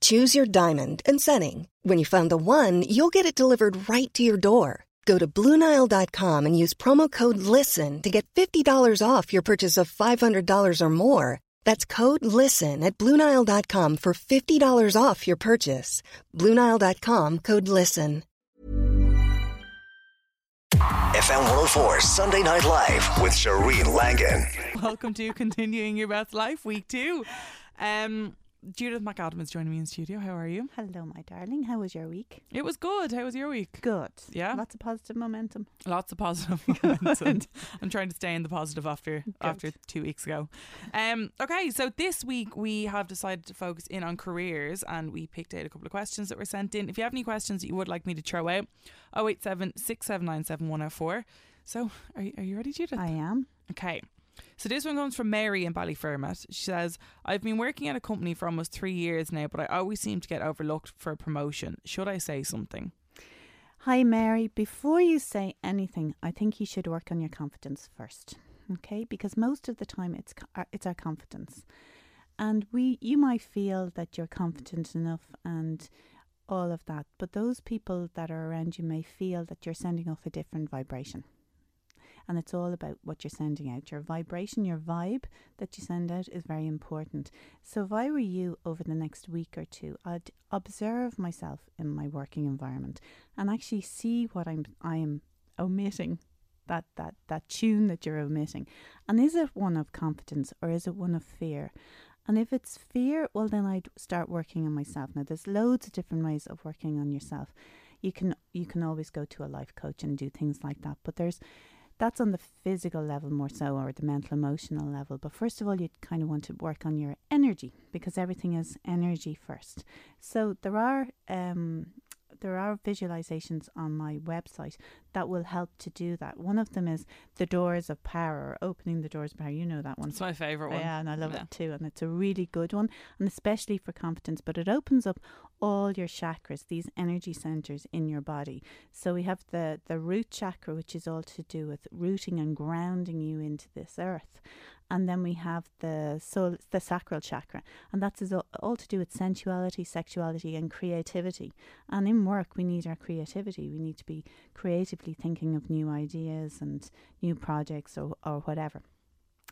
Choose your diamond and setting. When you find the one, you'll get it delivered right to your door. Go to Bluenile.com and use promo code LISTEN to get $50 off your purchase of $500 or more. That's code LISTEN at Bluenile.com for $50 off your purchase. Bluenile.com code LISTEN. FM 104 Sunday Night Live with Shireen Langan. Welcome to Continuing Your Best Life, week two. Um, Judith McAdam is joining me in studio. How are you? Hello, my darling. How was your week? It was good. How was your week? Good. Yeah? Lots of positive momentum. Lots of positive momentum. I'm trying to stay in the positive after after two weeks ago. Um, okay, so this week we have decided to focus in on careers and we picked out a couple of questions that were sent in. If you have any questions that you would like me to throw out, 087 679 So are you, are you ready, Judith? I am. Okay. So this one comes from Mary in Ballyfermot. She says, I've been working at a company for almost three years now, but I always seem to get overlooked for a promotion. Should I say something? Hi, Mary. Before you say anything, I think you should work on your confidence first. Okay, because most of the time it's uh, it's our confidence, and we you might feel that you're confident enough and all of that, but those people that are around you may feel that you're sending off a different vibration. And it's all about what you're sending out. Your vibration, your vibe that you send out is very important. So, if I were you over the next week or two, I'd observe myself in my working environment and actually see what I'm I am omitting that that that tune that you're omitting and is it one of confidence or is it one of fear and if it's fear well then i'd start working on myself now there's loads of different ways of working on yourself you can you can always go to a life coach and do things like that but there's that's on the physical level more so or the mental emotional level but first of all you kind of want to work on your energy because everything is energy first. So there are um there are visualizations on my website that will help to do that. One of them is the doors of power, or opening the doors of power. You know that one. It's my favourite one. Yeah, and I love Yeah. it too. And it's a really good one, and especially for confidence. But it opens up all your chakras, these energy centers in your body. So we have the the root chakra, which is all to do with rooting and grounding you into this earth. And then we have the soul, the sacral chakra, and that's all, all to do with sensuality, sexuality, and creativity. And in work, we need our creativity. We need to be creatively thinking of new ideas and new projects or, or whatever.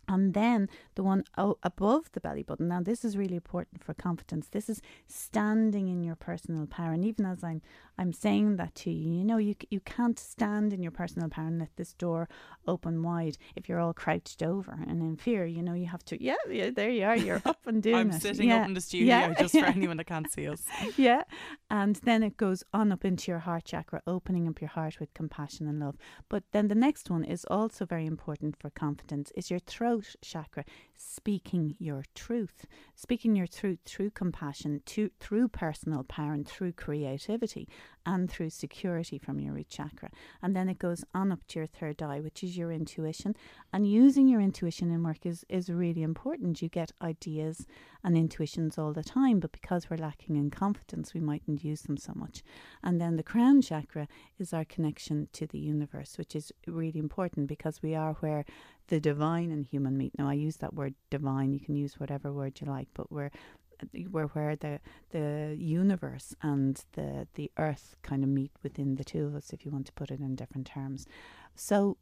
And then the one above the belly button. Now, this is really important for confidence. This is standing in your personal power. And even as I'm, I'm saying that to you, you know, you you can't stand in your personal power and let this door open wide if you're all crouched over and in fear. You know, you have to. Yeah, yeah. There you are. You're up and doing I'm it. sitting yeah, up in the studio yeah, just for anyone that can't see us. yeah. And then it goes on up into your heart chakra, opening up your heart with compassion and love. But then the next one is also very important for confidence is your throat chakra, speaking your truth. Speaking your truth through compassion, to, through personal power and through creativity and through security from your root chakra. And then it goes on up to your third eye, which is your intuition. And using your intuition in work is, is really important. You get ideas and intuitions all the time, but because we're lacking in confidence, we mightn't use them so much. And then the crown chakra is our connection to the universe, which is really important because we are where the divine and human meet. Now, I use that word divine, you can use whatever word you like, but we're we're where the the universe and the the earth kind of meet within the two of us if you want to put it in different terms so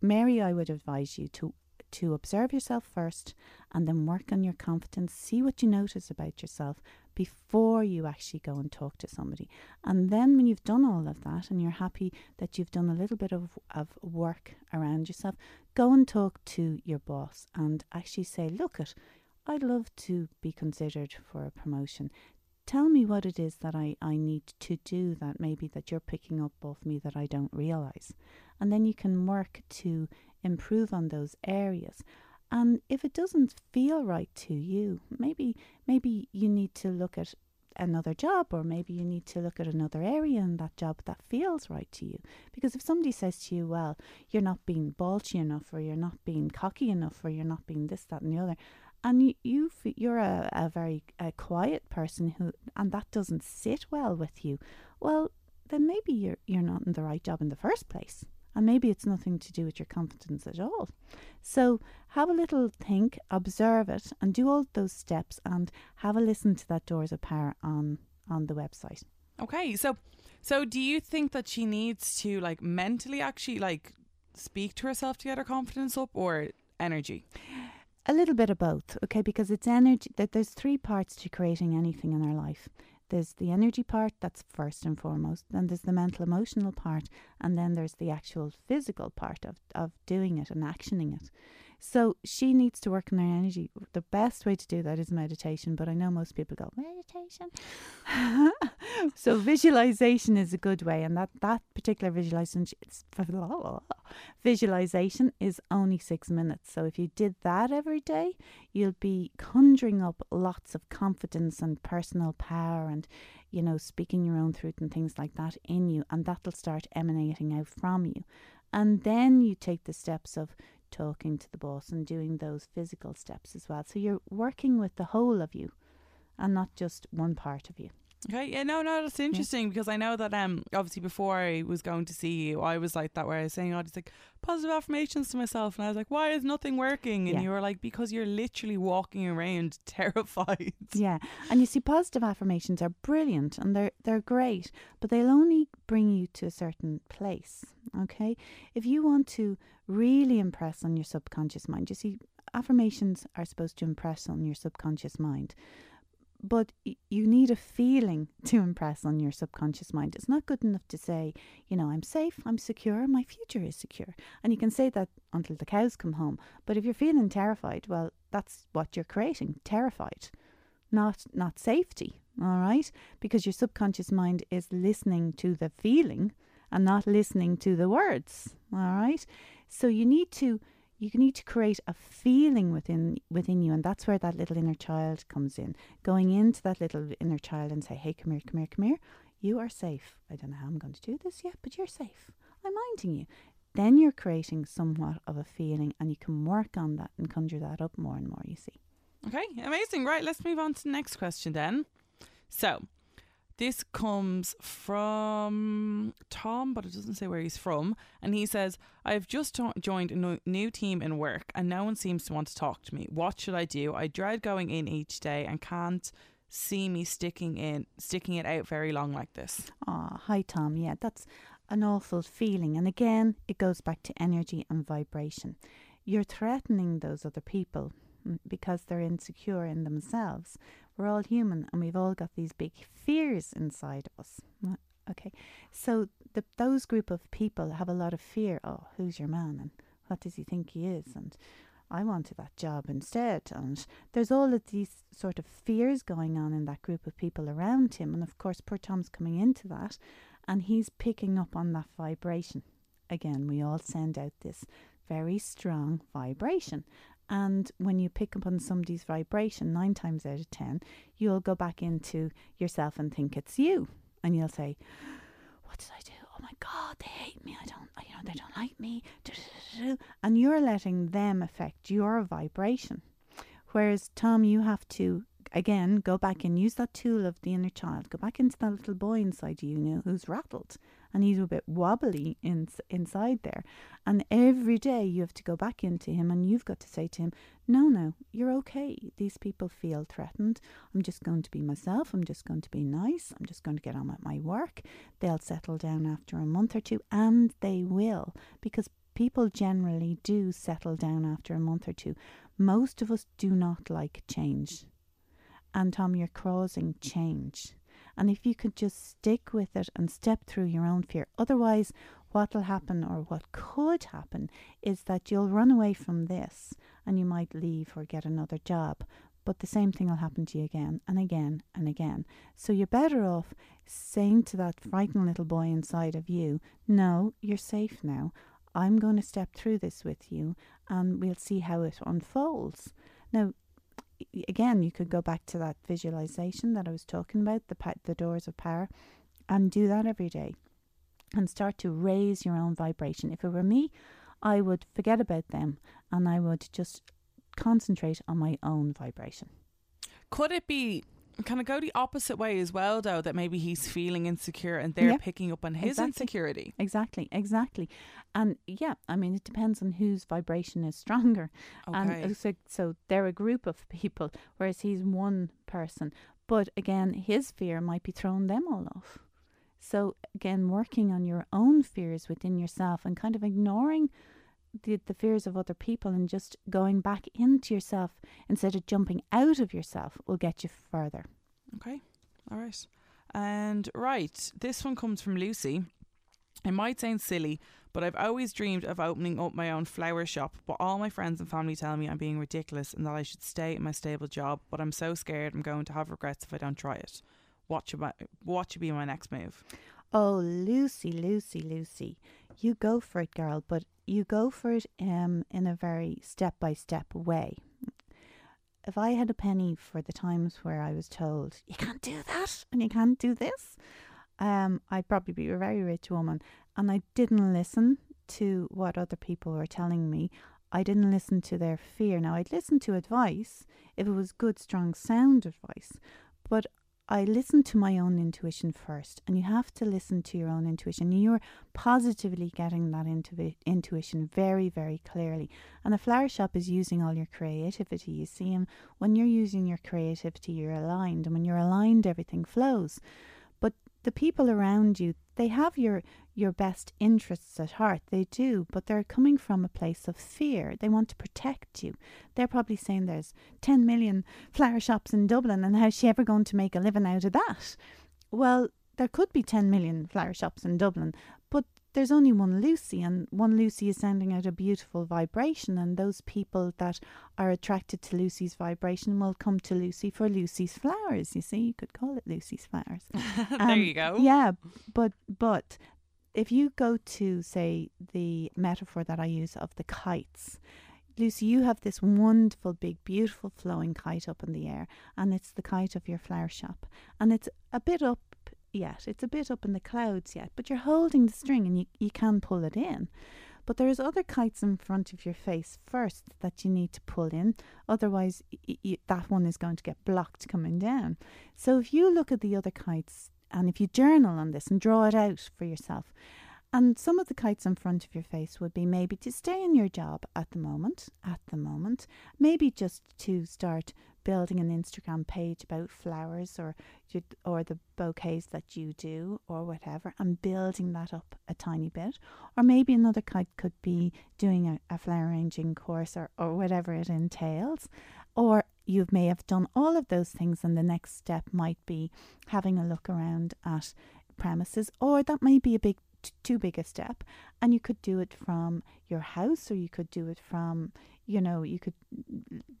mary i would advise you to to observe yourself first and then work on your confidence see what you notice about yourself before you actually go and talk to somebody. And then when you've done all of that and you're happy that you've done a little bit of, of work around yourself, go and talk to your boss and actually say, look at I'd love to be considered for a promotion. Tell me what it is that I, I need to do that maybe that you're picking up off me that I don't realize. And then you can work to improve on those areas. And if it doesn't feel right to you, maybe maybe you need to look at another job or maybe you need to look at another area in that job that feels right to you. Because if somebody says to you, well, you're not being balchy enough or you're not being cocky enough or you're not being this, that and the other, and you, you you're a, a very a quiet person who and that doesn't sit well with you, well, then maybe you're you're not in the right job in the first place. And maybe it's nothing to do with your confidence at all. So have a little think, observe it, and do all those steps and have a listen to that Doors of Power on on the website. Okay, so so do you think that she needs to like mentally actually like speak to herself to get her confidence up or energy? A little bit of both, okay, because it's energy that there's three parts to creating anything in our life. There's the energy part, that's first and foremost. Then there's the mental emotional part. And then there's the actual physical part of, of doing it and actioning it. So she needs to work on her energy. The best way to do that is meditation, but I know most people go, meditation. so visualization is a good way, and that, that particular visualization visualization is only six minutes. So if you did that every day, you'll be conjuring up lots of confidence and personal power and you know, speaking your own truth and things like that in you, and that'll start emanating out from you. And then you take the steps of talking to the boss and doing those physical steps as well. So you're working with the whole of you and not just one part of you. Okay, yeah, no, no, that's interesting yeah. because I know that um obviously before I was going to see you, I was like that where I was saying, oh, just like positive affirmations to myself, and I was like, why is nothing working? And yeah. you were like, because you're literally walking around terrified. Yeah, and you see, positive affirmations are brilliant and they're they're great, but they'll only bring you to a certain place. Okay, if you want to really impress on your subconscious mind, you see, affirmations are supposed to impress on your subconscious mind but you need a feeling to impress on your subconscious mind. It's not good enough to say, you know, I'm safe, I'm secure, my future is secure. And you can say that until the cows come home. But if you're feeling terrified, well, that's what you're creating terrified, not, not safety. All right? Because your subconscious mind is listening to the feeling and not listening to the words. All right? So you need to you need to create a feeling within within you and that's where that little inner child comes in. Going into that little inner child and say hey come here come here come here. You are safe. I don't know how i'm going to do this yet but you're safe. I'm minding you. Then you're creating somewhat of a feeling and you can work on that and conjure that up more and more you see. Okay amazing. Right let's move on to the next question then. So this comes from Tom, but it doesn't say where he's from. And he says, I've just joined a new team in work and no one seems to want to talk to me. What should I do? I dread going in each day and can't see me sticking in sticking it out very long like this. Ah, hi Tom. Yeah, that's an awful feeling. And again, it goes back to energy and vibration. You're threatening those other people mm, because they're insecure in themselves we're all human and we've all got these big fears inside of us. Okay, so the, those group of people have a lot of fear. Oh, who's your man and what does he think he is? And I wanted that job instead. And there's all of these sort of fears going on in that group of people around him. And of course, poor Tom's coming into that and he's picking up on that vibration. Again, we all send out this very strong vibration. And when you pick up on somebody's vibration, nine times out of ten, you'll go back into yourself and think it's you. And you'll say, What did I do? Oh my God, they hate me. I don't, you know, they don't like me. And you're letting them affect your vibration. Whereas, Tom, you have to, again, go back and use that tool of the inner child. Go back into that little boy inside you, who's rattled and he's a bit wobbly in, inside there. And every day you have to go back into him and you've got to say to him, No, no, you're okay. These people feel threatened. I'm just going to be myself. I'm just going to be nice. I'm just going to get on with my work. They'll settle down after a month or two, and they will, because people generally do settle down after a month or two. Most of us do not like change. And Tom, you're causing change. And if you could just stick with it and step through your own fear, otherwise, what will happen or what could happen is that you'll run away from this and you might leave or get another job. But the same thing will happen to you again and again and again. So you're better off saying to that frightened little boy inside of you, No, you're safe now. I'm going to step through this with you and we'll see how it unfolds. Now, again, you could go back to that visualization that I was talking about, the the doors of power, and do that every day, and start to raise your own vibration. If it were me, I would forget about them, and I would just concentrate on my own vibration. Could it be kind of go the opposite way as well, though, that maybe he's feeling insecure and they're Yeah, picking up on his exactly. insecurity? Exactly, exactly. And yeah, I mean, it depends on whose vibration is stronger. And Okay. uh, so, so they're a group of people, whereas he's one person. But again, his fear might be throwing them all off. So again, working on your own fears within yourself and kind of ignoring the, the fears of other people and just going back into yourself instead of jumping out of yourself will get you further. Okay. All right. And right, this one comes from Lucy. It might sound silly, but I've always dreamed of opening up my own flower shop. But all my friends and family tell me I'm being ridiculous and that I should stay in my stable job. But I'm so scared I'm going to have regrets if I don't try it. What should, my, what should be my next move? Oh, Lucy, Lucy, Lucy, you go for it, girl, but you go for it um, in a very step by step way. If I had a penny for the times where I was told, you can't do that and you can't do this, um, I'd probably be a very rich woman. And I didn't listen to what other people were telling me. I didn't listen to their fear. Now, I'd listen to advice if it was good, strong, sound advice, but I listened to my own intuition first, and you have to listen to your own intuition. You're positively getting that intu- intuition very, very clearly. And a flower shop is using all your creativity. You see, and when you're using your creativity, you're aligned, and when you're aligned, everything flows. But the people around you, they have your your best interests at heart. They do, but they're coming from a place of fear. They want to protect you. They're probably saying there's 10 million flower shops in Dublin, and how's she ever going to make a living out of that? Well, there could be 10 million flower shops in Dublin, there's only one Lucy, and one Lucy is sending out a beautiful vibration, and those people that are attracted to Lucy's vibration will come to Lucy for Lucy's flowers. You see, you could call it Lucy's flowers. there Um, you go. Yeah, but but if you go to say the metaphor that I use of the kites, Lucy, you have this wonderful, big, beautiful flowing kite up in the air, and it's the kite of your flower shop, and it's a bit up yet. It's a bit up in the clouds yet, but you're holding the string and you, you can pull it in. But there's other kites in front of your face first that you need to pull in. Otherwise, y- y- that one is going to get blocked coming down. So if you look at the other kites and if you journal on this and draw it out for yourself, and some of the kites in front of your face would be maybe to stay in your job at the moment, at the moment, maybe just to start building an Instagram page about flowers or you- or the bouquets that you do or whatever, and building that up a tiny bit. Or maybe another kite could be doing a, a flower arranging course or, or whatever it entails. Or you may have done all of those things, and the next step might be having a look around at premises, or that may be a big too big a step and you could do it from your house or you could do it from you know you could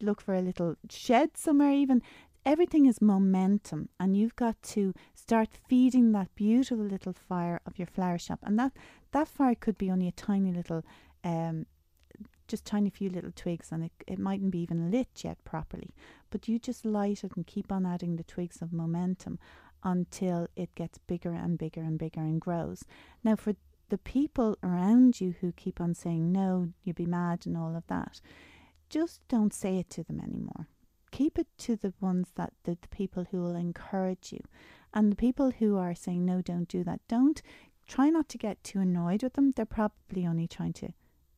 look for a little shed somewhere even. Everything is momentum and you've got to start feeding that beautiful little fire of your flower shop and that that fire could be only a tiny little um just tiny few little twigs and it, it mightn't be even lit yet properly but you just light it and keep on adding the twigs of momentum until it gets bigger and bigger and bigger and grows. Now, for the people around you who keep on saying, no, you'd be mad and all of that, just don't say it to them anymore. Keep it to the ones that the, the people who will encourage you. And the people who are saying, no, don't do that, don't try not to get too annoyed with them. They're probably only trying to,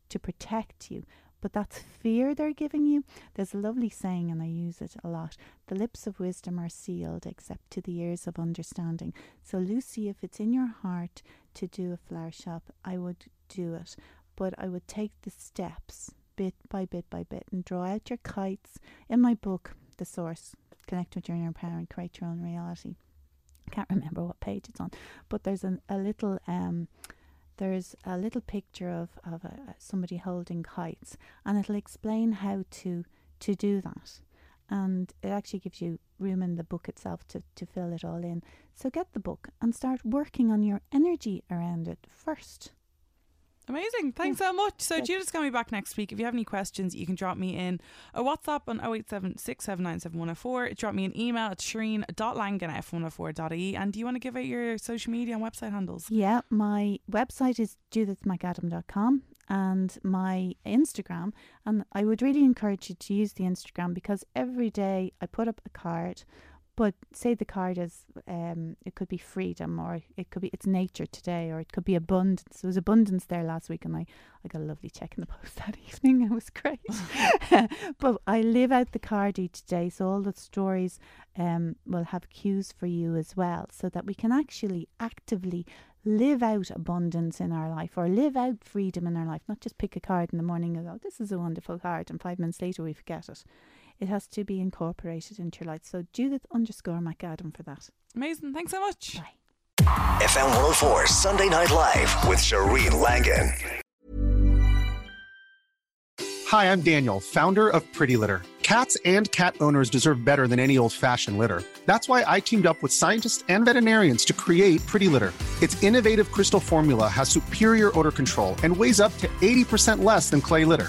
to protect you. But that's fear they're giving you. There's a lovely saying, and I use it a lot the lips of wisdom are sealed except to the ears of understanding. So, Lucy, if it's in your heart to do a flower shop, I would do it. But I would take the steps bit by bit by bit and draw out your kites. In my book, The Source, connect with your inner power and create your own reality. I can't remember what page it's on, but there's an, a little um, there's a little picture of of a, somebody holding kites, and it'll explain how to to do that. And it actually gives you room in the book itself to, to fill it all in. So get the book and start working on your energy around it first. Amazing. Thanks so much. So Judith's going to be back next week. If you have any questions, you can drop me in a WhatsApp on 087 Drop me an email at shireen.langan at f104.ie. And do you want to give out your social media and website handles? Yeah, my website is judithmcadam.com and my Instagram. And I would really encourage you to use the Instagram because every day I put up a card but say the card is, um, it could be freedom, or it could be it's nature today, or it could be abundance. There was abundance there last week, and I, I got a lovely check in the post that evening. It was great. but I live out the card each day, so all the stories um, will have cues for you as well, so that we can actually actively live out abundance in our life or live out freedom in our life, not just pick a card in the morning and go, this is a wonderful card, and five minutes later we forget it it has to be incorporated into your life. So Judith underscore McAdam for that. Amazing. Thanks so much. Bye. FM 104 Sunday Night Live with Shireen Langan. Hi, I'm Daniel, founder of Pretty Litter. Cats and cat owners deserve better than any old fashioned litter. That's why I teamed up with scientists and veterinarians to create Pretty Litter. Its innovative crystal formula has superior odor control and weighs up to 80% less than clay litter.